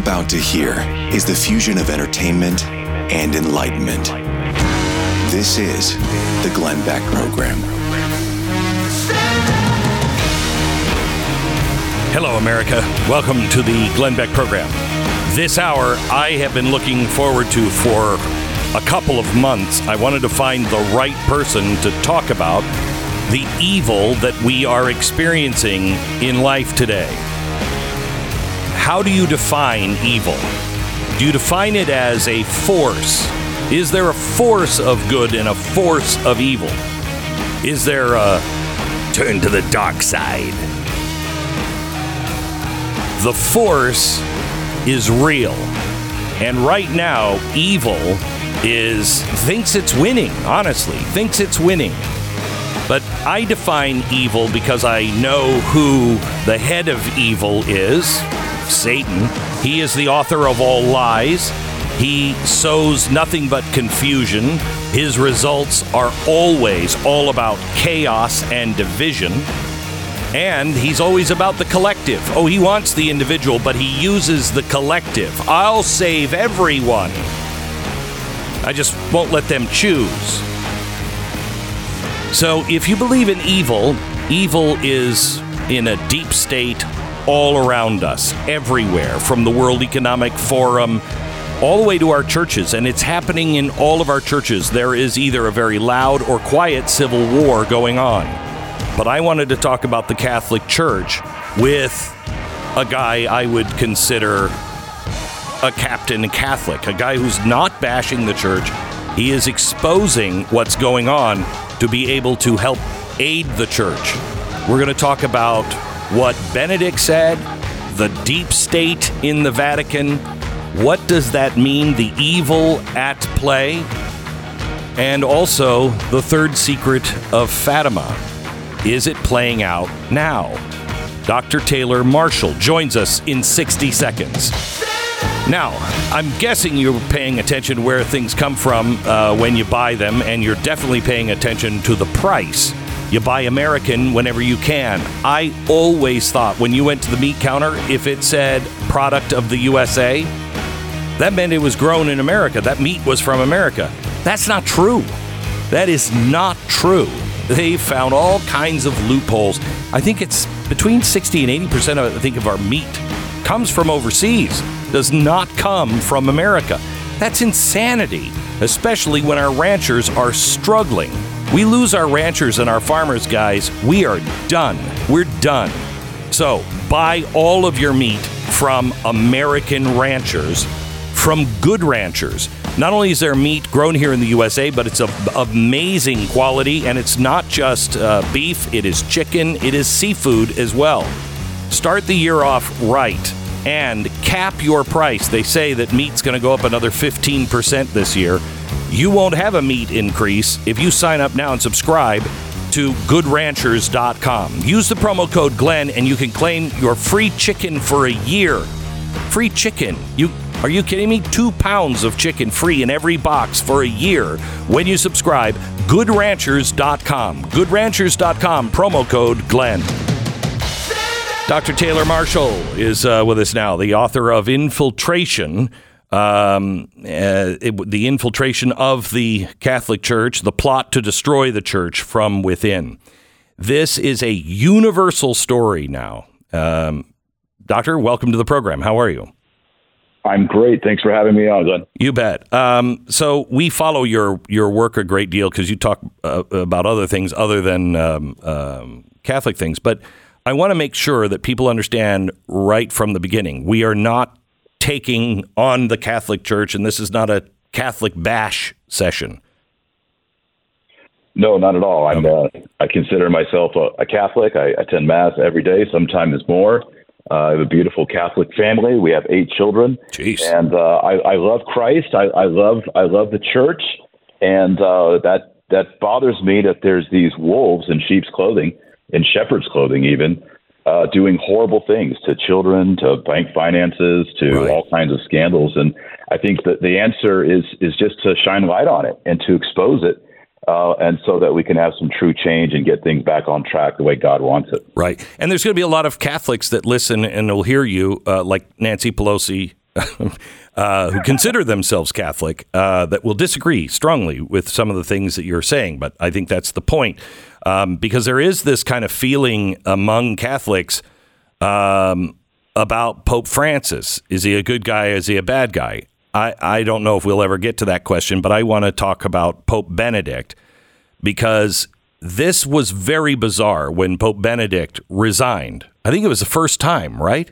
about to hear is the fusion of entertainment and enlightenment. This is the Glenn Beck Program. Hello, America. Welcome to the Glenn Beck Program. This hour I have been looking forward to for a couple of months. I wanted to find the right person to talk about the evil that we are experiencing in life today. How do you define evil? Do you define it as a force? Is there a force of good and a force of evil? Is there a turn to the dark side? The force is real. And right now, evil is thinks it's winning, honestly, thinks it's winning. But I define evil because I know who the head of evil is Satan. He is the author of all lies. He sows nothing but confusion. His results are always all about chaos and division. And he's always about the collective. Oh, he wants the individual, but he uses the collective. I'll save everyone. I just won't let them choose. So, if you believe in evil, evil is in a deep state all around us, everywhere, from the World Economic Forum all the way to our churches, and it's happening in all of our churches. There is either a very loud or quiet civil war going on. But I wanted to talk about the Catholic Church with a guy I would consider a captain Catholic, a guy who's not bashing the church. He is exposing what's going on to be able to help aid the church. We're going to talk about what Benedict said, the deep state in the Vatican. What does that mean? The evil at play. And also the third secret of Fatima. Is it playing out now? Dr. Taylor Marshall joins us in 60 seconds. Now, I'm guessing you're paying attention where things come from uh, when you buy them, and you're definitely paying attention to the price. You buy American whenever you can. I always thought when you went to the meat counter, if it said product of the USA, that meant it was grown in America. That meat was from America. That's not true. That is not true. They found all kinds of loopholes. I think it's between 60 and 80% of, I think, of our meat comes from overseas does not come from America. That's insanity, especially when our ranchers are struggling. We lose our ranchers and our farmers, guys. We are done. We're done. So buy all of your meat from American ranchers, from good ranchers. Not only is their meat grown here in the USA, but it's of amazing quality, and it's not just uh, beef, it is chicken, it is seafood as well. Start the year off right and cap your price. They say that meat's going to go up another 15% this year. You won't have a meat increase if you sign up now and subscribe to goodranchers.com. Use the promo code Glenn and you can claim your free chicken for a year. Free chicken. You are you kidding me? 2 pounds of chicken free in every box for a year when you subscribe goodranchers.com. Goodranchers.com promo code Glenn. Dr. Taylor Marshall is uh, with us now, the author of Infiltration, um, uh, it, the infiltration of the Catholic Church, the plot to destroy the church from within. This is a universal story now. Um, doctor, welcome to the program. How are you? I'm great. Thanks for having me on, Glenn. You bet. Um, so we follow your your work a great deal because you talk uh, about other things other than um, um, Catholic things, but I want to make sure that people understand right from the beginning. We are not taking on the Catholic Church, and this is not a Catholic bash session. No, not at all. I'm. Uh, I consider myself a, a Catholic. I attend Mass every day, sometimes more. Uh, I have a beautiful Catholic family. We have eight children, Jeez. and uh, I, I love Christ. I, I love I love the Church, and uh, that that bothers me that there's these wolves in sheep's clothing in shepherd's clothing, even uh, doing horrible things to children, to bank finances, to Right. all kinds of scandals. And I think that the answer is is just to shine light on it and to expose it uh, and so that we can have some true change and get things back on track the way God wants it. Right. And there's going to be a lot of Catholics that listen and will hear you, uh, like Nancy Pelosi, uh, who consider themselves Catholic, uh, that will disagree strongly with some of the things that you're saying. But I think that's the point. Um, because there is this kind of feeling among Catholics um, about Pope Francis. Is he a good guy? Is he a bad guy? I, I don't know if we'll ever get to that question, but I want to talk about Pope Benedict because this was very bizarre when Pope Benedict resigned. I think it was the first time, right?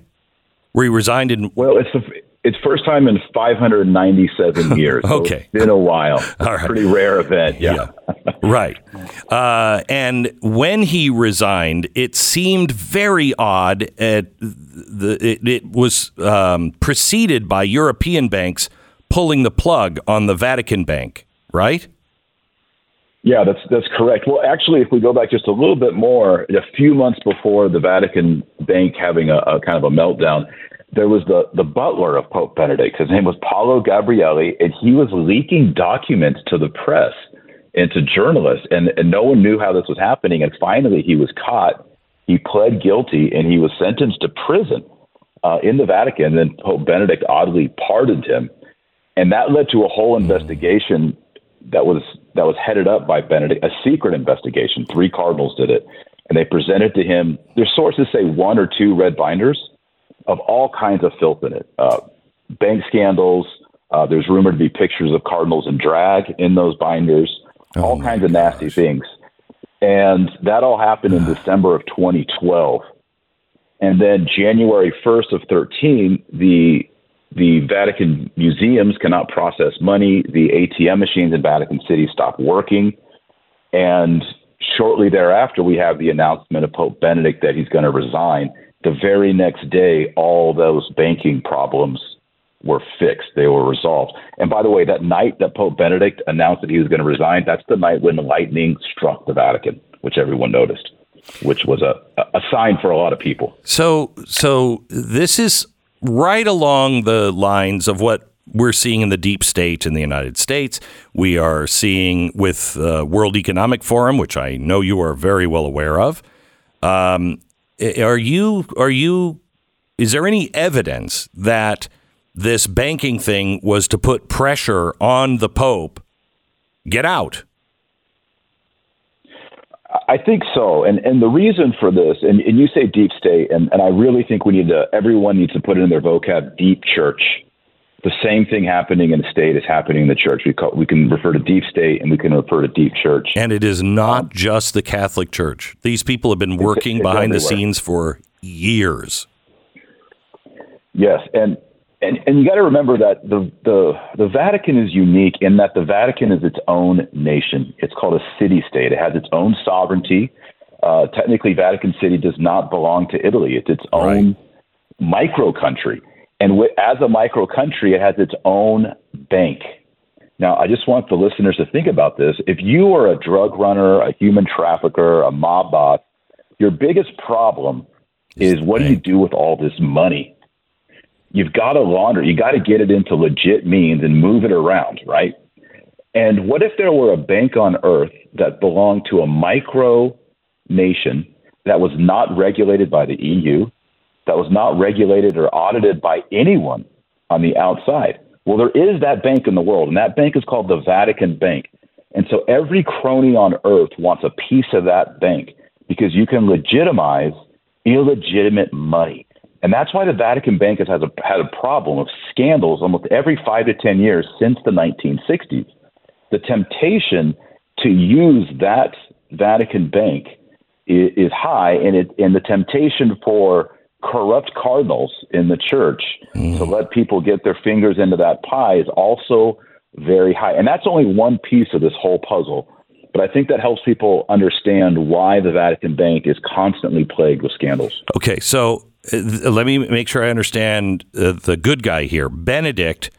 Where he resigned in. Well, it's the it's first time in 597 years. okay, so it's been a while. All right. Pretty rare event. Yeah, yeah. right. Uh, and when he resigned, it seemed very odd. At the it, it was um, preceded by European banks pulling the plug on the Vatican Bank, right? Yeah, that's that's correct. Well, actually, if we go back just a little bit more, a few months before the Vatican Bank having a, a kind of a meltdown, there was the, the butler of Pope Benedict. His name was Paolo Gabriele, and he was leaking documents to the press and to journalists, and, and no one knew how this was happening. And finally, he was caught. He pled guilty, and he was sentenced to prison uh, in the Vatican. Then Pope Benedict oddly pardoned him, and that led to a whole investigation that was that was headed up by Benedict, a secret investigation. Three cardinals did it, and they presented to him. Their sources say one or two red binders of all kinds of filth in it. Uh, bank scandals. Uh, there's rumored to be pictures of cardinals in drag in those binders. Oh all kinds of nasty gosh. things. And that all happened in December of 2012. And then January 1st of 13, the the Vatican museums cannot process money. The ATM machines in Vatican City stop working. And shortly thereafter, we have the announcement of Pope Benedict that he's going to resign the very next day, all those banking problems were fixed. They were resolved. And by the way, that night that Pope Benedict announced that he was going to resign, that's the night when the lightning struck the Vatican, which everyone noticed, which was a, a sign for a lot of people. So, so this is right along the lines of what we're seeing in the deep state in the United States. We are seeing with uh, World Economic Forum, which I know you are very well aware of. Um, are you are you is there any evidence that this banking thing was to put pressure on the Pope? Get out. I think so. And and the reason for this, and, and you say deep state, and, and I really think we need to everyone needs to put it in their vocab deep church the same thing happening in the state is happening in the church. We call, we can refer to deep state and we can refer to deep church. And it is not um, just the Catholic Church. These people have been working it's, it's behind everywhere. the scenes for years. Yes, and and and you got to remember that the the the Vatican is unique in that the Vatican is its own nation. It's called a city state. It has its own sovereignty. Uh, technically, Vatican City does not belong to Italy. It's its own right. micro country. And w- as a micro country, it has its own bank. Now, I just want the listeners to think about this. If you are a drug runner, a human trafficker, a mob boss, your biggest problem is what do you do with all this money? You've got to launder, you got to get it into legit means and move it around, right? And what if there were a bank on earth that belonged to a micro nation that was not regulated by the EU, that was not regulated or audited by anyone on the outside. Well, there is that bank in the world, and that bank is called the Vatican Bank. And so every crony on earth wants a piece of that bank because you can legitimize illegitimate money. And that's why the Vatican Bank has, a, had a problem of scandals almost every five to 10 years since the 1960s. The temptation to use that Vatican Bank is, is high, and, it, and the temptation for corrupt cardinals in the church mm. to let people get their fingers into that pie is also very high. And that's only one piece of this whole puzzle. But I think that helps people understand why the Vatican Bank is constantly plagued with scandals. Okay, so uh, let me make sure I understand uh, the good guy here. Benedict,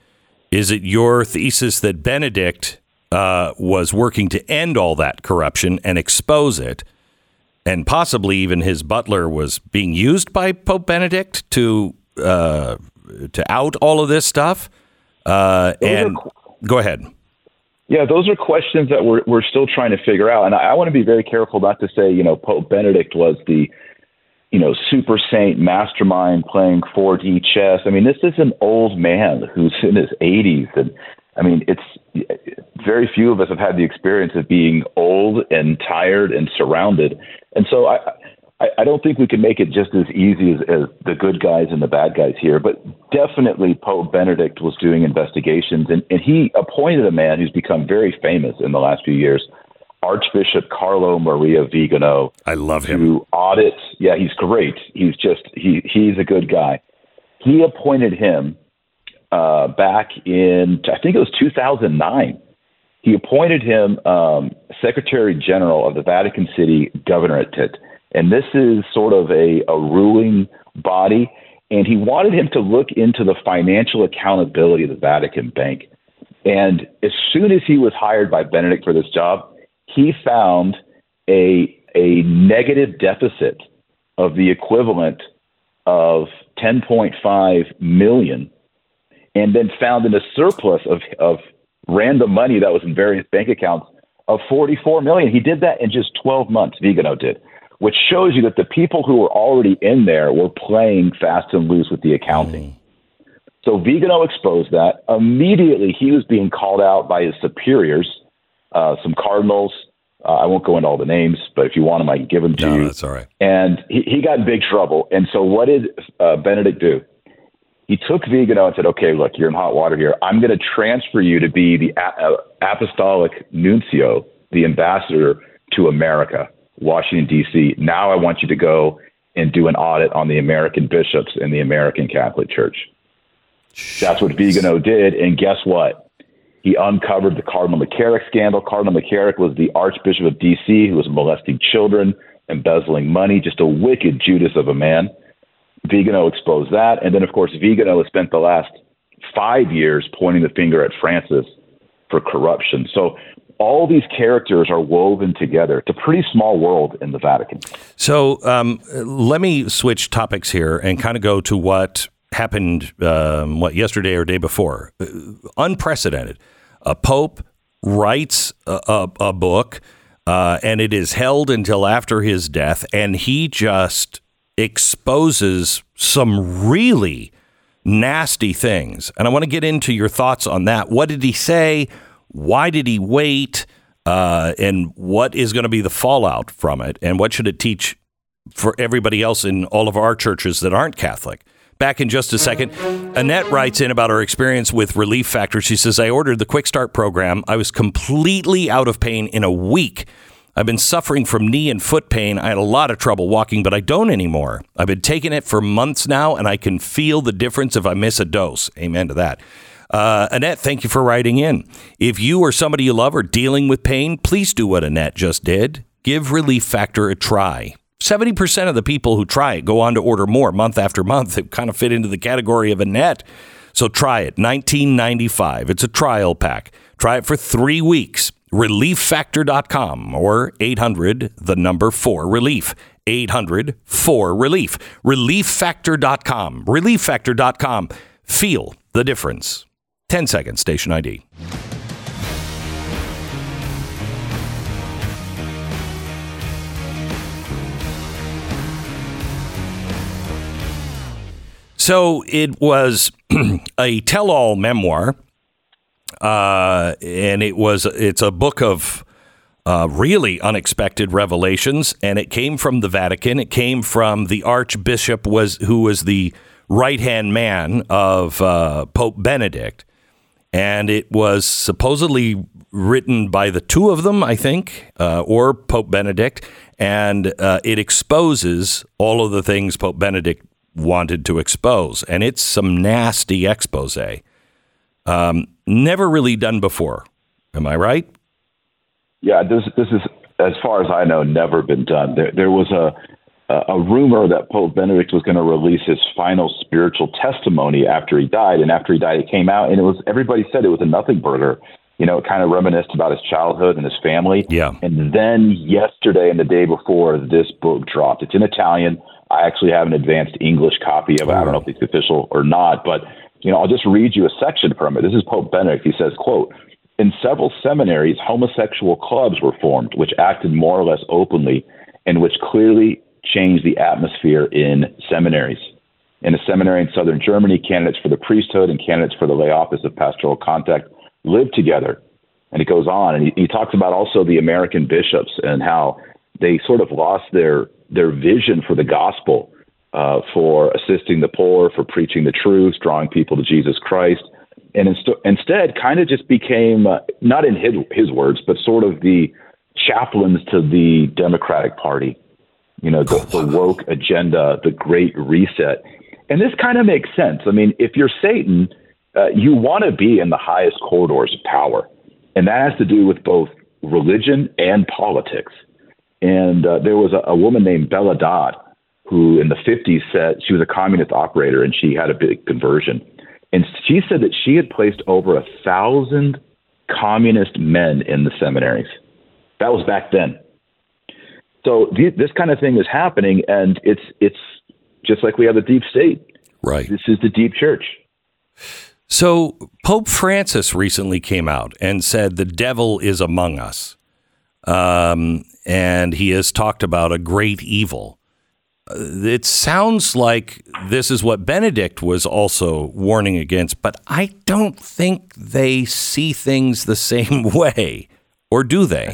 is it your thesis that Benedict uh, was working to end all that corruption and expose it? And possibly even his butler was being used by Pope Benedict to uh, to out all of this stuff. Uh, and are, go ahead. Yeah, those are questions that we're we're still trying to figure out, and I, I want to be very careful not to say you know Pope Benedict was the you know super saint mastermind playing 4D chess. I mean, this is an old man who's in his 80s, and I mean, it's very few of us have had the experience of being old and tired and surrounded, and so I I, I don't think we can make it just as easy as, as the good guys and the bad guys here, but definitely Pope Benedict was doing investigations, and, and he appointed a man who's become very famous in the last few years, Archbishop Carlo Maria Vigano. I love him. To audit, yeah, he's great. He's just he he's a good guy. He appointed him uh, back in I think it was 2009. He appointed him um, Secretary General of the Vatican City Governorate and this is sort of a, a ruling body. And he wanted him to look into the financial accountability of the Vatican Bank. And as soon as he was hired by Benedict for this job, he found a, a negative deficit of the equivalent of 10.5 million and then found in a surplus of, of random money that was in various bank accounts of 44 million. He did that in just 12 months, Vigano did which shows you that the people who were already in there were playing fast and loose with the accounting. Mm. So Vigano exposed that. Immediately, he was being called out by his superiors, uh, some cardinals. Uh, I won't go into all the names, but if you want them, I can give them to no, you. That's all right. And he, he got in big trouble. And so, what did uh, Benedict do? He took Vigano and said, "Okay, look, you're in hot water here. I'm going to transfer you to be the a- uh, apostolic nuncio, the ambassador to America." Washington, D.C. Now I want you to go and do an audit on the American bishops in the American Catholic Church. That's what Vigano did. And guess what? He uncovered the Cardinal McCarrick scandal. Cardinal McCarrick was the Archbishop of D.C. who was molesting children, embezzling money, just a wicked Judas of a man. Vigano exposed that. And then, of course, Vigano has spent the last five years pointing the finger at Francis for corruption. So all these characters are woven together. It's a pretty small world in the Vatican. So um, let me switch topics here and kind of go to what happened, um, what, yesterday or day before. Uh, unprecedented. A pope writes a, a, a book, uh, and it is held until after his death, and he just exposes some really nasty things. And I want to get into your thoughts on that. What did he say? Why did he wait? Uh, and what is going to be the fallout from it? And what should it teach for everybody else in all of our churches that aren't Catholic? Back in just a second. Annette writes in about her experience with Relief Factor. She says, I ordered the Quick Start program. I was completely out of pain in a week. I've been suffering from knee and foot pain. I had a lot of trouble walking, but I don't anymore. I've been taking it for months now, and I can feel the difference if I miss a dose. Amen to that. Uh, Annette, thank you for writing in. If you or somebody you love are dealing with pain, please do what Annette just did. Give Relief Factor a try. 70% of the people who try it go on to order more month after month. It kind of fit into the category of Annette. So try it. 1995. It's a trial pack. Try it for three weeks. ReliefFactor.com or 800, the number 4 relief. 800 4 relief. ReliefFactor.com. ReliefFactor.com. Feel the difference. 10 seconds, station ID. So it was a tell-all memoir, uh, and it was it's a book of uh, really unexpected revelations, and it came from the Vatican. It came from the Archbishop was who was the right hand man of uh, Pope Benedict, and it was supposedly written by the two of them, I think, uh, or Pope Benedict, and uh, it exposes all of the things Pope Benedict wanted to expose, and it's some nasty expose. Um, never really done before. Am I right? Yeah, this this is as far as I know never been done. There there was a a rumor that Pope Benedict was going to release his final spiritual testimony after he died, and after he died, it came out, and it was everybody said it was a nothing burger. You know, it kind of reminisced about his childhood and his family. Yeah. And then yesterday and the day before, this book dropped. It's in Italian. I actually have an advanced English copy of it. I don't know if it's official or not, but you know, I'll just read you a section from it. This is Pope Benedict. He says, "quote." in several seminaries, homosexual clubs were formed, which acted more or less openly and which clearly changed the atmosphere in seminaries. In a seminary in southern Germany, candidates for the priesthood and candidates for the lay office of pastoral contact lived together. And it goes on. And he, he talks about also the American bishops and how they sort of lost their, their vision for the gospel, uh, for assisting the poor, for preaching the truth, drawing people to Jesus Christ and inst- instead kind of just became uh, not in his, his words, but sort of the chaplains to the Democratic Party. You know, the, the woke agenda, the Great Reset, and this kind of makes sense. I mean, if you're Satan, uh, you want to be in the highest corridors of power, and that has to do with both religion and politics. And uh, there was a, a woman named Bella Dodd who, in the 50s, said she was a communist operator and she had a big conversion and she said that she had placed over a thousand communist men in the seminaries. That was back then. So th- this kind of thing is happening, and it's it's just like we have the deep state. Right. This is the deep church. So Pope Francis recently came out and said the devil is among us, um, and he has talked about a great evil it sounds like this is what Benedict was also warning against, but I don't think they see things the same way, or do they?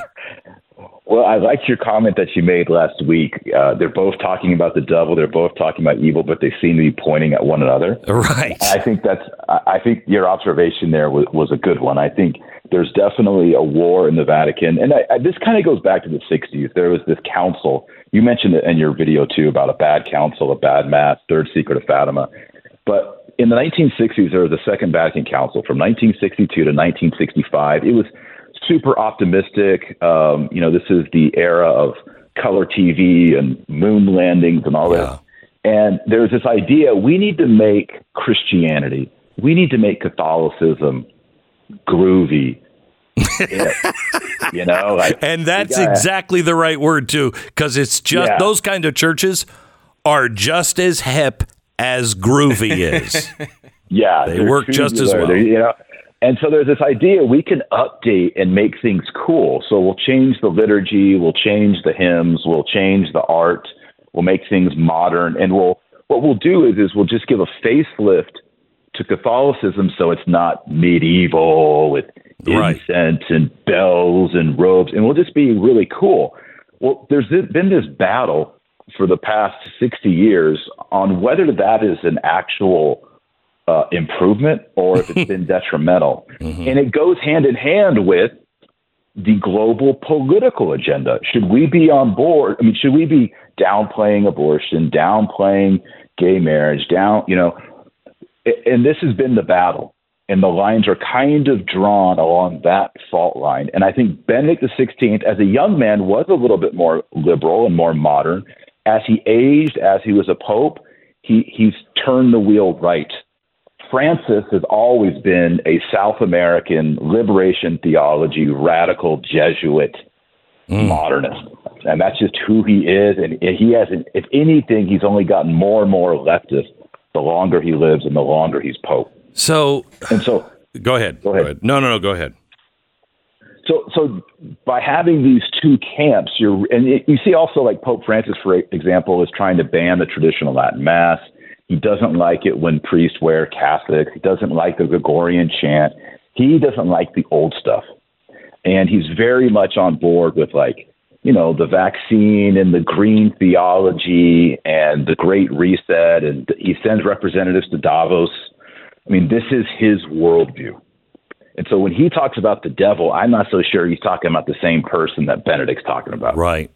Well, I liked your comment that you made last week. Uh, they're both talking about the devil. They're both talking about evil, but they seem to be pointing at one another. Right. I think that's. I think your observation there was, was a good one. I think there's definitely a war in the Vatican, and I, I, this kind of goes back to the '60s. There was this council. You mentioned it in your video too about a bad council, a bad mass, third secret of Fatima. But in the 1960s, there was a Second Vatican Council from 1962 to 1965. It was super optimistic. Um, you know, this is the era of color TV and moon landings and all yeah. that. And there's this idea we need to make Christianity, we need to make Catholicism groovy. you know, like, and that's gotta, exactly the right word too, because it's just yeah. those kind of churches are just as hip as groovy is. yeah, they work just as well. You know, and so there's this idea we can update and make things cool. So we'll change the liturgy, we'll change the hymns, we'll change the art, we'll make things modern, and we'll what we'll do is is we'll just give a facelift to Catholicism so it's not medieval with right. incense and bells and robes, and we'll just be really cool. Well, there's been this battle for the past 60 years on whether that is an actual uh, improvement or if it's been detrimental. Mm-hmm. And it goes hand in hand with the global political agenda. Should we be on board? I mean, should we be downplaying abortion, downplaying gay marriage, down, you know? And this has been the battle. And the lines are kind of drawn along that fault line. And I think Benedict XVI, as a young man, was a little bit more liberal and more modern. As he aged, as he was a pope, he, he's turned the wheel right Francis has always been a South American liberation theology, radical Jesuit mm. modernist. And that's just who he is. And he hasn't, if anything, he's only gotten more and more leftist the longer he lives and the longer he's Pope. So, and so, go ahead. Go ahead. Go ahead. No, no, no, go ahead. So, so by having these two camps, you're, and you see also like Pope Francis, for example, is trying to ban the traditional Latin Mass. He doesn't like it when priests wear cassocks. He doesn't like the Gregorian chant. He doesn't like the old stuff. And he's very much on board with like, you know, the vaccine and the green theology and the great reset. And he sends representatives to Davos. I mean, this is his worldview. And so when he talks about the devil, I'm not so sure he's talking about the same person that Benedict's talking about. Right.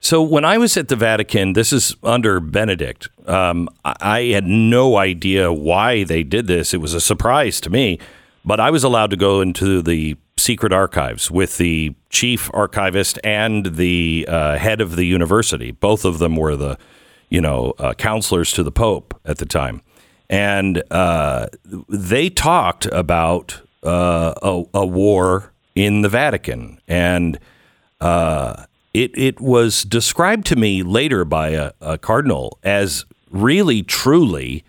So when I was at the Vatican, this is under Benedict. Um, I had no idea why they did this. It was a surprise to me, but I was allowed to go into the secret archives with the chief archivist and the uh, head of the university. Both of them were the, you know, uh, counselors to the Pope at the time, and uh, they talked about uh, a, a, war in the Vatican and uh, it it was described to me later by a, a cardinal as really truly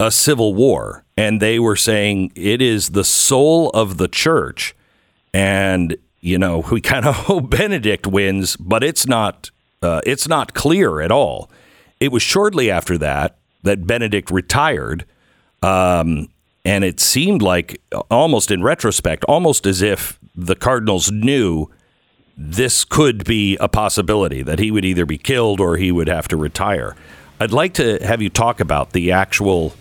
a civil war and they were saying it is the soul of the church. And you know, we kind of hope Benedict wins, but it's not. Uh, it's not clear at all. It was shortly after that that Benedict retired, um, and it seemed like, almost in retrospect, almost as if the Cardinals knew this could be a possibility that he would either be killed or he would have to retire. I'd like to have you talk about the actual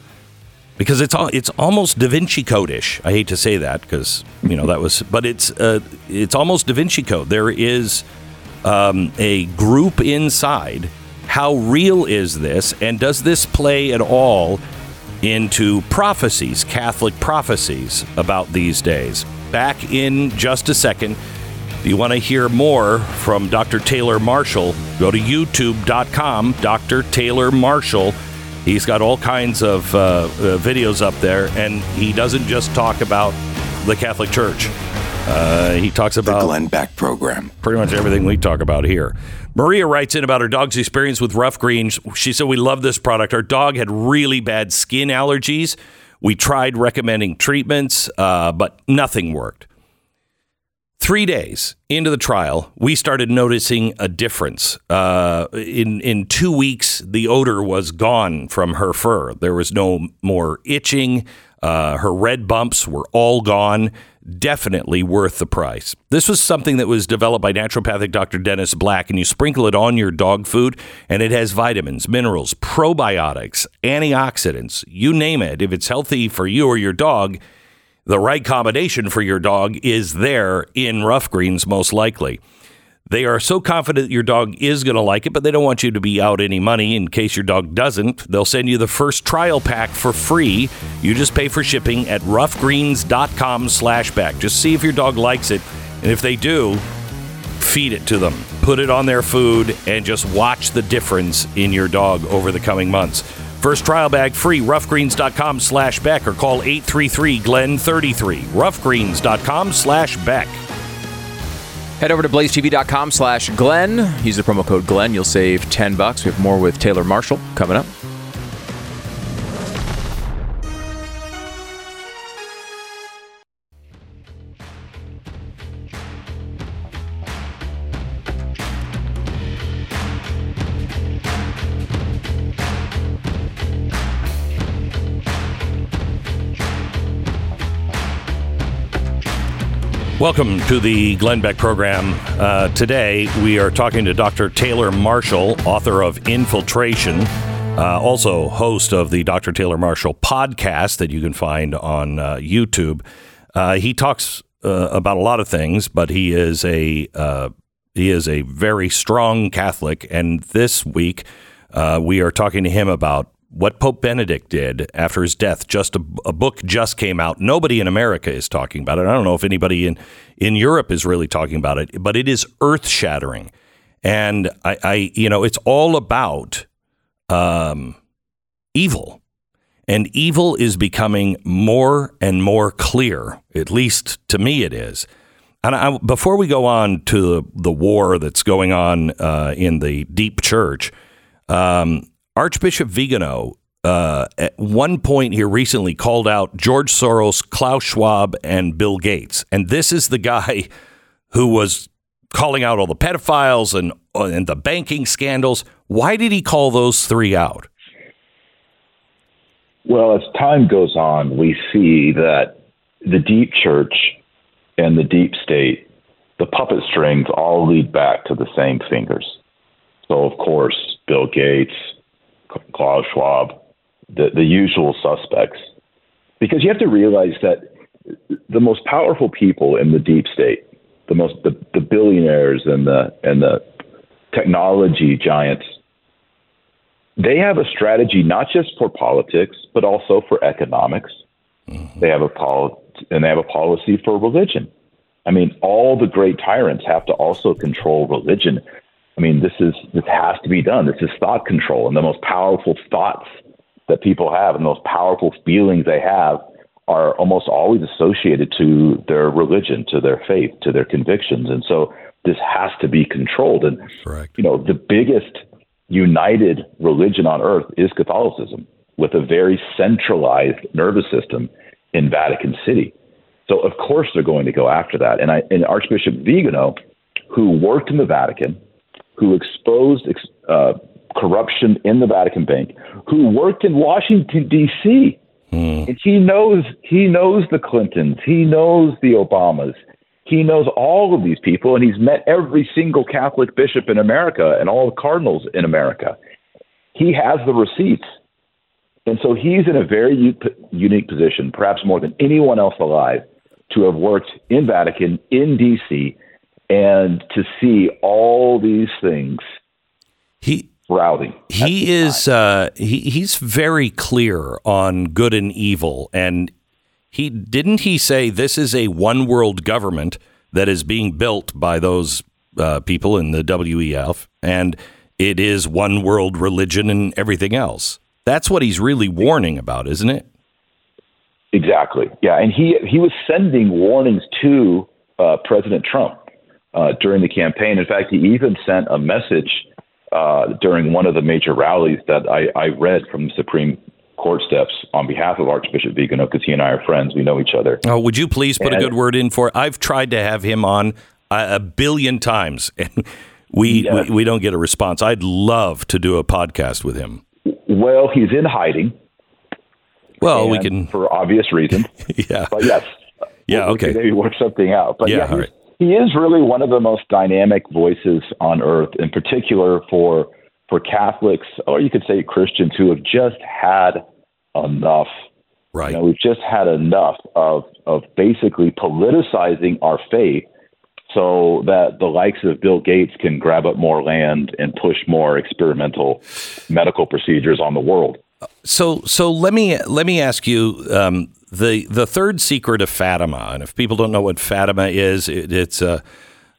because it's it's almost Da Vinci Code-ish. I hate to say that because you know that was, but it's uh, it's almost Da Vinci Code. There is um, a group inside. How real is this, and does this play at all into prophecies, Catholic prophecies about these days? Back in just a second. If you want to hear more from Dr. Taylor Marshall, go to youtube.com, Dr. Taylor Marshall. He's got all kinds of uh, uh, videos up there, and he doesn't just talk about the Catholic Church. Uh, he talks about the Glenn Beck program. Pretty much everything we talk about here. Maria writes in about her dog's experience with Ruff Greens. She said, We love this product. Our dog had really bad skin allergies. We tried recommending treatments, uh, but nothing worked. Three days into the trial, we started noticing a difference. Uh, in in two weeks, the odor was gone from her fur. There was no more itching. Uh, her red bumps were all gone. Definitely worth the price. This was something that was developed by naturopathic Dr. Dennis Black, and you sprinkle it on your dog food, and it has vitamins, minerals, probiotics, antioxidants, you name it. If it's healthy for you or your dog, the right combination for your dog is there in Ruff Greens, most likely. They are so confident your dog is going to like it, but they don't want you to be out any money in case your dog doesn't. They'll send you the first trial pack for free. You just pay for shipping at ruffgreens.com slash back. Just see if your dog likes it. And if they do, feed it to them. Put it on their food and just watch the difference in your dog over the coming months. First trial bag free, ruffgreens.com slash Beck or call 833 Glenn 33. Ruffgreens.com slash Beck. Head over to blazetv.com slash Glenn. Use the promo code Glenn. You'll save 10 bucks. We have more with Taylor Marshall coming up. Welcome to the Glenn Beck program. Uh, today, we are talking to Dr. Taylor Marshall, author of Infiltration, uh, also host of the Dr. Taylor Marshall podcast that you can find on uh, YouTube. Uh, he talks uh, about a lot of things, but he is a uh, he is a very strong Catholic, and this week we are talking to him about what Pope Benedict did after his death. Just a, a, book just came out. Nobody in America is talking about it. I don't know if anybody in in Europe is really talking about it, but it is earth shattering. And I, I, you know, it's all about um, evil, and evil is becoming more and more clear. At least to me, it is. And I, before we go on to the, the war that's going on uh, in the deep church. Um, Archbishop Vigano uh, at one point here recently called out George Soros, Klaus Schwab, and Bill Gates. And this is the guy who was calling out all the pedophiles and, uh, and the banking scandals. Why did he call those three out? Well, as time goes on, we see that the deep church and the deep state, the puppet strings all lead back to the same fingers. So, of course, Bill Gates, Klaus Schwab, the, the usual suspects. Because you have to realize that the most powerful people in the deep state, the most the, the billionaires and the and the technology giants, they have a strategy not just for politics but also for economics. Mm-hmm. They have a pol- and they have a policy for religion. I mean, all the great tyrants have to also control religion I mean, this is this has to be done. This is thought control, and the most powerful thoughts that people have, and the most powerful feelings they have, are almost always associated to their religion, to their faith, to their convictions, and so this has to be controlled. And Correct. you know, the biggest united religion on earth is Catholicism. with a very centralized nervous system in Vatican City. So of course they're going to go after that. And I and Archbishop Vigano, who worked in the Vatican, who exposed uh, corruption in the Vatican Bank, who worked in Washington D.C. Mm. And he knows he knows the Clintons, he knows the Obamas, he knows all of these people, and he's met every single Catholic bishop in America and all the cardinals in America. He has the receipts. And so he's in a very u- unique position, perhaps more than anyone else alive, to have worked in Vatican, in D.C., and to see all these things he sprouting. He is uh, he, he's very clear on good and evil, and he didn't he say this is a one world government that is being built by those uh, people in the WEF, and it is one world religion and everything else. That's what he's really warning about, isn't it? Exactly. Yeah, and he he was sending warnings to uh, President Trump uh, during the campaign. In fact, he even sent a message uh, during one of the major rallies that I, I read from the Supreme Court steps on behalf of Archbishop Vigano because he and I are friends. We know each other. Oh, would you please put and, a good word in for? I've tried to have him on a, a billion times, and we, yes. we we don't get a response. I'd love to do a podcast with him. Well, he's in hiding. Well, we can for obvious reasons. yeah. But yes. Yeah. We'll, okay. maybe work something out. But yeah. yeah right. He is really one of the most dynamic voices on earth, in particular for for Catholics or you could say Christians who have just had enough. Right. You know, we've just had enough of of basically politicizing our faith so that the likes of Bill Gates can grab up more land and push more experimental medical procedures on the world. So, so let me let me ask you um, the the third secret of Fatima, and if people don't know what Fatima is, it, it's a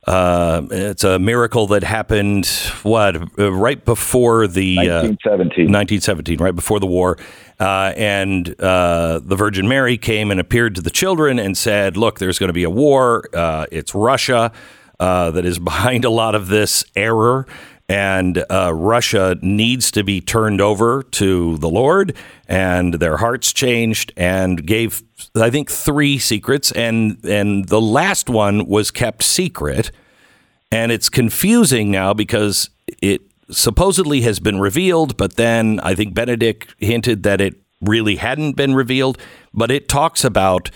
uh, it's a miracle that happened what right before the 1917, uh, 1917 right before the war, uh, and uh, the Virgin Mary came and appeared to the children and said, "Look, there's going to be a war. Uh, it's Russia." that is behind a lot of this error, and uh, Russia needs to be turned over to the Lord, and their hearts changed, and gave I think three secrets, and and the last one was kept secret, and it's confusing now because it supposedly has been revealed, but then I think Benedict hinted that it really hadn't been revealed, but it talks about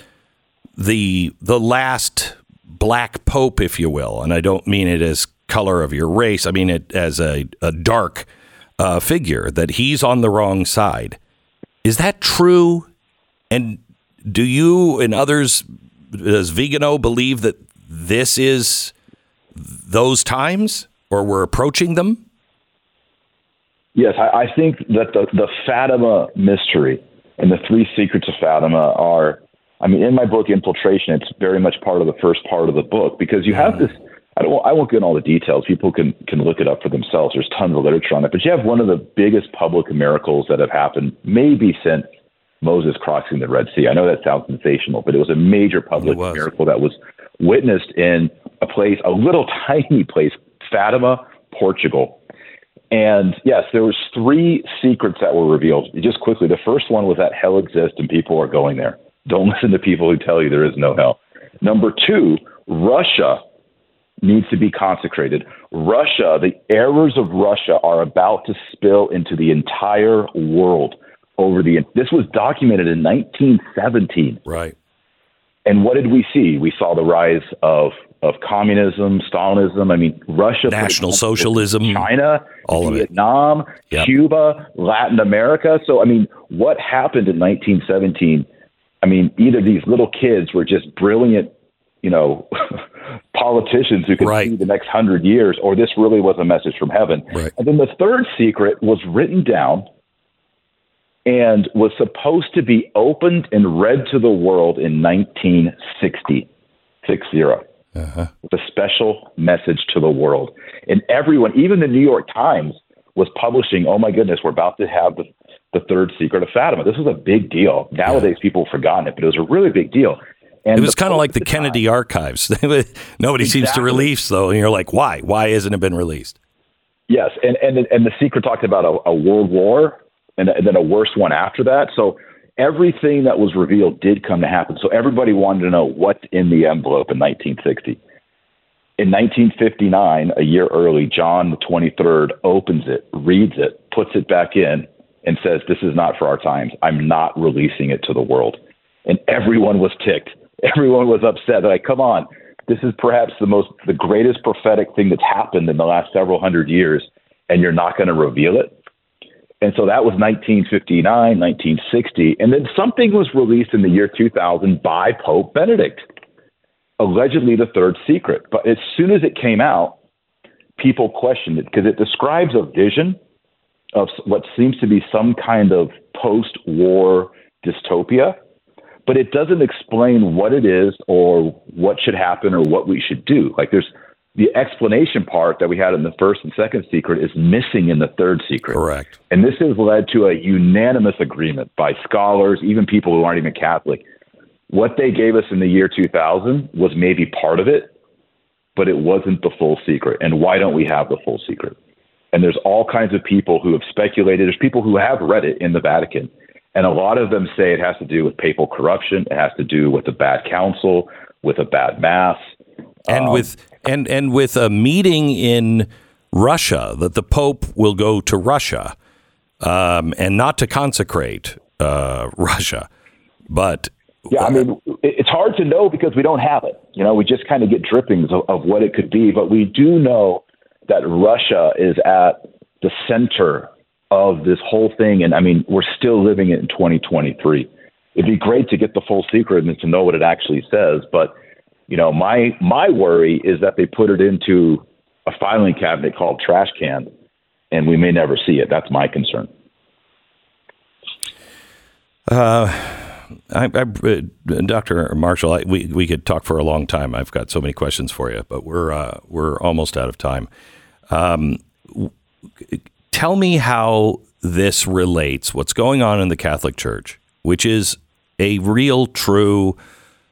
the the last black pope, if you will, and I don't mean it as color of your race. I mean it as a, a dark uh, figure, that he's on the wrong side. Is that true? And do you and others, does Vigano believe that this is those times or we're approaching them? Yes, I, I think that the, the Fatima mystery and the three secrets of Fatima are, I mean, in my book, Infiltration, it's very much part of the first part of the book because you have mm-hmm. this I don't. I won't get into all the details. People can can look it up for themselves. There's tons of literature on it. But you have one of the biggest public miracles that have happened, maybe since Moses crossing the Red Sea. I know that sounds sensational, but it was a major public miracle that was witnessed in a place, a little tiny place, Fatima, Portugal. And yes, there was three secrets that were revealed. Just quickly, the first one was that hell exists and people are going there. Don't listen to people who tell you there is no hell. Number two, Russia needs to be consecrated. Russia, the errors of Russia are about to spill into the entire world over the this was documented in 1917. Right. And what did we see? We saw the rise of of communism, Stalinism. I mean, Russia, National Socialism, China, all Vietnam, of it. Yep. Cuba, Latin America. So, I mean, what happened in 1917? I mean, either these little kids were just brilliant, you know, politicians who could right. see the next hundred years, or this really was a message from heaven. Right. And then the third secret was written down and was supposed to be opened and read to the world in 1960, six zero, uh-huh. with a special message to the world. And everyone, even the New York Times, was publishing, "Oh my goodness, we're about to have the the third secret of Fatima." This was a big deal. Nowadays, yeah. people have forgotten it, but it was a really big deal. And it was kind of like the, the Kennedy time, archives. Nobody exactly. seems to release though, and you're like, why? Why hasn't it been released? Yes, and and and the secret talked about a, a world war and, and then a worse one after that. So everything that was revealed did come to happen. So everybody wanted to know what's in the envelope in 1960. In 1959, a year early, John the 23rd opens it, reads it, puts it back in, and says, This is not for our times. I'm not releasing it to the world. And everyone was ticked. Everyone was upset. Like, come on, this is perhaps the most, the greatest prophetic thing that's happened in the last several hundred years, and you're not going to reveal it. And so that was 1959, 1960. And then something was released in the year 2000 by Pope Benedict, allegedly the third secret. But as soon as it came out, people questioned it because it describes a vision of what seems to be some kind of post war dystopia, but it doesn't explain what it is or what should happen or what we should do. Like there's the explanation part that we had in the first and second secret is missing in the third secret. Correct. And this has led to a unanimous agreement by scholars, even people who aren't even Catholic. What they gave us in the year 2000 was maybe part of it, but it wasn't the full secret. And why don't we have the full secret? And there's all kinds of people who have speculated. There's people who have read it in the Vatican. And a lot of them say it has to do with papal corruption. It has to do with a bad council, with a bad mass. And um, with and and with a meeting in Russia that the Pope will go to Russia um, and not to consecrate uh, Russia, but yeah, I mean it's hard to know because we don't have it. You know, we just kind of get drippings of, of what it could be, but we do know that Russia is at the center of this whole thing. And I mean, we're still living it in 2023. It'd be great to get the full secret and to know what it actually says, but you know, my my worry is that they put it into a filing cabinet called trash can, and we may never see it. That's my concern. Uh, I, I, Dr. Marshall, I, we we could talk for a long time. I've got so many questions for you, but we're uh, we're almost out of time. Um, tell me how this relates. What's going on in the Catholic Church, which is a real, true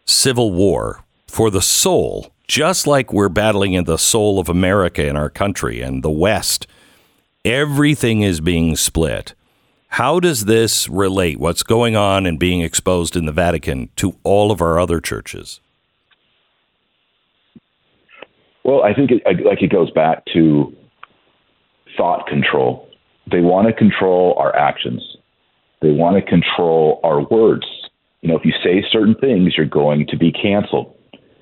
civil war for the soul, just like we're battling in the soul of America in our country and the West. Everything is being split. How does this relate, what's going on and being exposed in the Vatican, to all of our other churches? Well, I think it, like it goes back to thought control. They want to control our actions. They want to control our words. You know, if you say certain things, you're going to be canceled.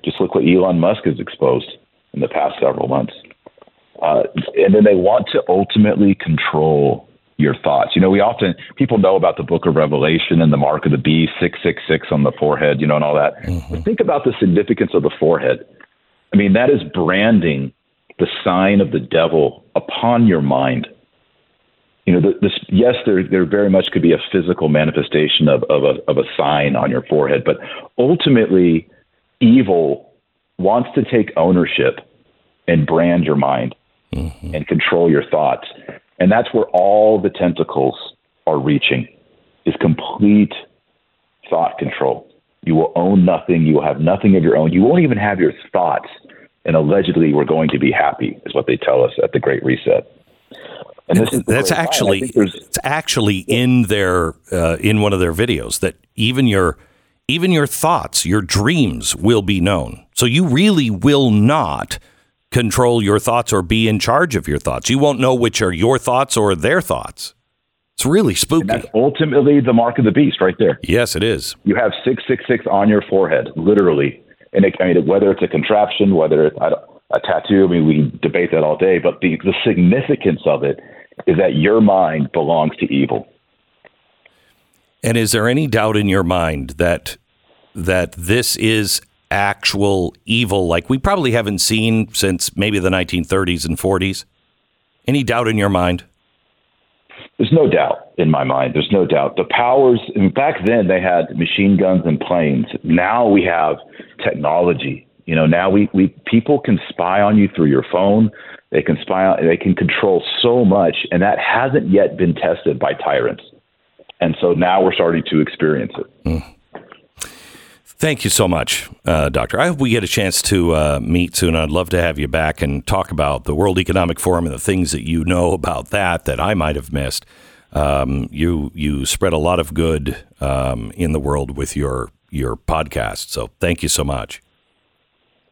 Just look what Elon Musk has exposed in the past several months. Uh, and then they want to ultimately control your thoughts. You know, we often people know about the Book of Revelation and the mark of the beast, six six six on the forehead, you know, and all that. Mm-hmm. But think about the significance of the forehead. I mean, that is branding the sign of the devil upon your mind. You know, this, yes, there there very much could be a physical manifestation of of a of a sign on your forehead, but ultimately, evil wants to take ownership and brand your mind mm-hmm. and control your thoughts. And that's where all the tentacles are reaching is complete thought control. You will own nothing. You will have nothing of your own. You won't even have your thoughts. And allegedly, we're going to be happy, is what they tell us at the Great Reset. And this that's actually it's actually in their uh, in one of their videos that even your even your thoughts, your dreams will be known. So you really will not control your thoughts or be in charge of your thoughts. You won't know which are your thoughts or their thoughts. It's really spooky. And that's ultimately the mark of the beast right there. Yes, it is. You have 666 on your forehead, literally. And it, I mean, whether it's a contraption, whether it's a tattoo, I mean, we debate that all day, but the, the significance of it is that your mind belongs to evil. And is there any doubt in your mind that that this is actual evil like we probably haven't seen since maybe the 1930s and 40s? Any doubt in your mind? There's no doubt in my mind. There's no doubt. The powers back then they had machine guns and planes. Now we have technology. You know, now we, we people can spy on you through your phone. They can spy on, they can control so much and that hasn't yet been tested by tyrants. And so now we're starting to experience it. Mm. Thank you so much, uh, Doctor. I hope we get a chance to uh, meet soon. I'd love to have you back and talk about the World Economic Forum and the things that you know about that that I might have missed. Um, you you spread a lot of good um, in the world with your your podcast. So thank you so much.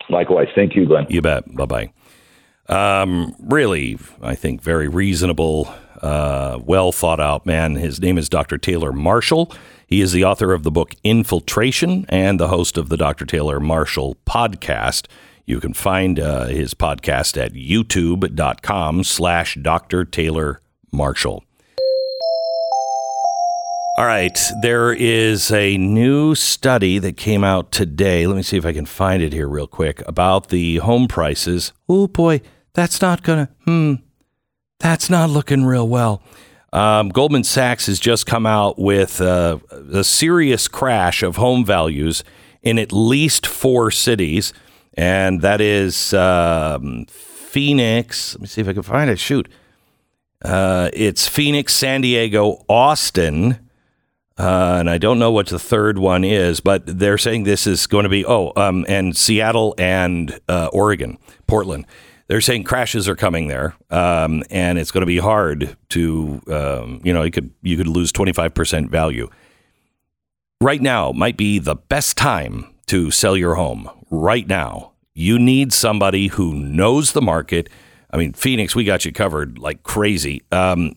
Likewise, thank you, Glenn. You bet. Bye bye. Um, really, I think very reasonable, uh, well thought out man. His name is Dr. Taylor Marshall. He is the author of the book Infiltration and the host of the Dr. Taylor Marshall podcast. You can find uh, his podcast at youtube.com slash Dr. Taylor Marshall. All right, there is a new study that came out today. Let me see if I can find it here real quick about the home prices. Oh boy, that's not gonna, hmm, that's not looking real well. Um, Goldman Sachs has just come out with uh, a serious crash of home values in at least four cities, and that is um, Phoenix. Let me see if I can find it. Shoot. Uh, it's Phoenix, San Diego, Austin, uh, and I don't know what the third one is, but they're saying this is going to be oh, um, and Seattle and uh, Oregon, Portland. They're saying crashes are coming there, um, and it's going to be hard to um, you know you could you could lose twenty five percent value. Right now might be the best time to sell your home. Right now, you need somebody who knows the market. I mean, Phoenix, we got you covered like crazy. Um,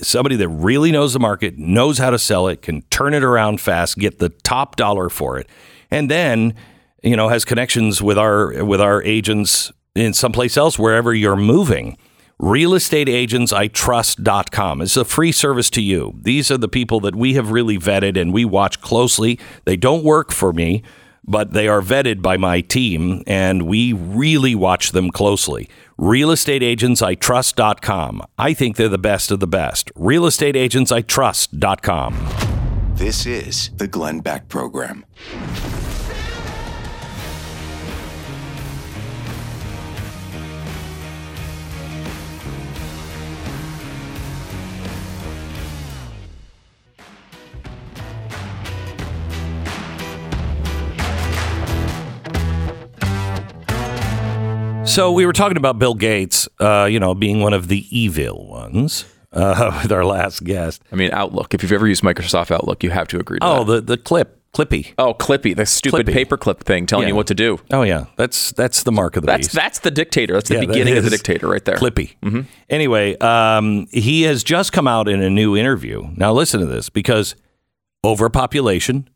somebody that really knows the market, knows how to sell it, can turn it around fast, get the top dollar for it, and then you know has connections with our with our agents in someplace else wherever you're moving. Realestateagentsitrust.com is a free service to you. These are the people that we have really vetted and we watch closely. They don't work for me, but they are vetted by my team and we really watch them closely. Realestateagentsitrust.com. I think they're the best of the best. Realestateagentsitrust.com. This is the Glenn Beck Program. So we were talking about Bill Gates, uh, you know, being one of the evil ones uh, with our last guest. I mean, Outlook. If you've ever used Microsoft Outlook, you have to agree to Oh, that. the the clip, Clippy. Oh, Clippy, the stupid Clippy. paperclip thing telling Yeah. you what to do. Oh yeah, that's that's the mark of the That's beast. that's the dictator. That's the Yeah, that beginning of the is dictator right there. Clippy. Anyway, um, he has just come out in a new interview. Now listen to this because overpopulation,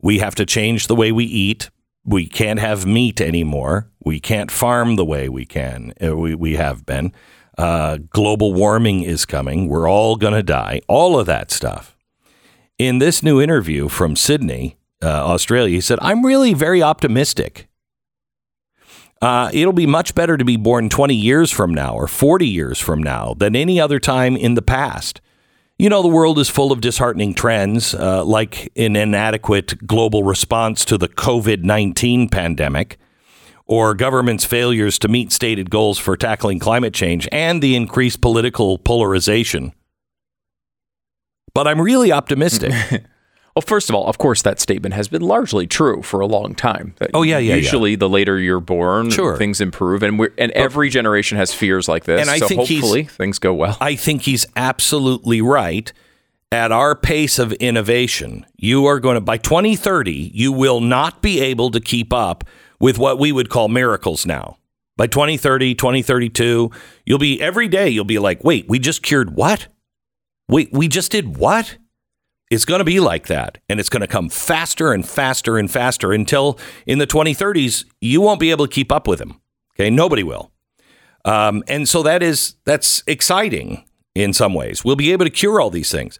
we have to change the way we eat. We can't have meat anymore. We can't farm the way we can. uh, We we have been. Uh, global warming is coming. We're all going to die. All of that stuff. In this new interview from Sydney, uh, Australia, he said, "I'm really very optimistic." Uh, it'll be much better to be born 20 years from now or 40 years from now than any other time in the past. You know, the world is full of disheartening trends, uh, like an inadequate global response to the COVID 19 pandemic, or government's failures to meet stated goals for tackling climate change, and the increased political polarization. But I'm really optimistic. Well, first of all, of course, that statement has been largely true for a long time. Oh, yeah, yeah, yeah. Usually, the later you're born, Sure. things improve, and we're and every generation has fears like this. And I so think hopefully things go well. I think he's absolutely right. At our pace of innovation, you are going to, by 2030, you will not be able to keep up with what we would call miracles now. By 2030, 2032, you'll be every day, you'll be like, wait, we just cured what? Wait, we just did what? It's going to be like that. And it's going to come faster and faster and faster until in the 2030s, you won't be able to keep up with him. Okay. Nobody will. Um, and so that is that's exciting in some ways. We'll be able to cure all these things.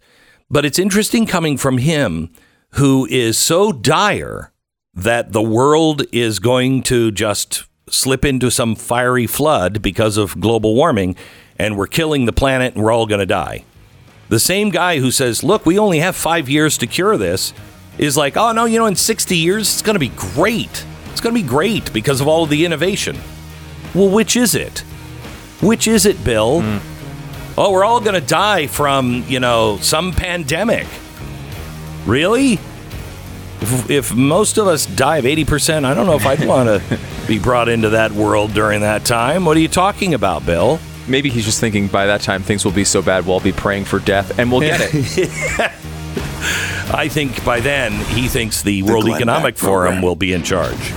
But it's interesting coming from him who is so dire that the world is going to just slip into some fiery flood because of global warming and we're killing the planet and we're all going to die. The same guy who says, "Look, we only have 5 years to cure this." is like, "Oh no, you know in 60 years it's going to be great. It's going to be great because of all of the innovation." Well, which is it? Which is it, Bill? Hmm. Oh, we're all going to die from, you know, some pandemic. Really? If, if most of us die of 80%, I don't know if I'd want to be brought into that world during that time. What are you talking about, Bill? Maybe he's just thinking by that time things will be so bad we'll all be praying for death and we'll get it. I think by then he thinks the, World Glenn Economic Beck Forum Program. will be in charge.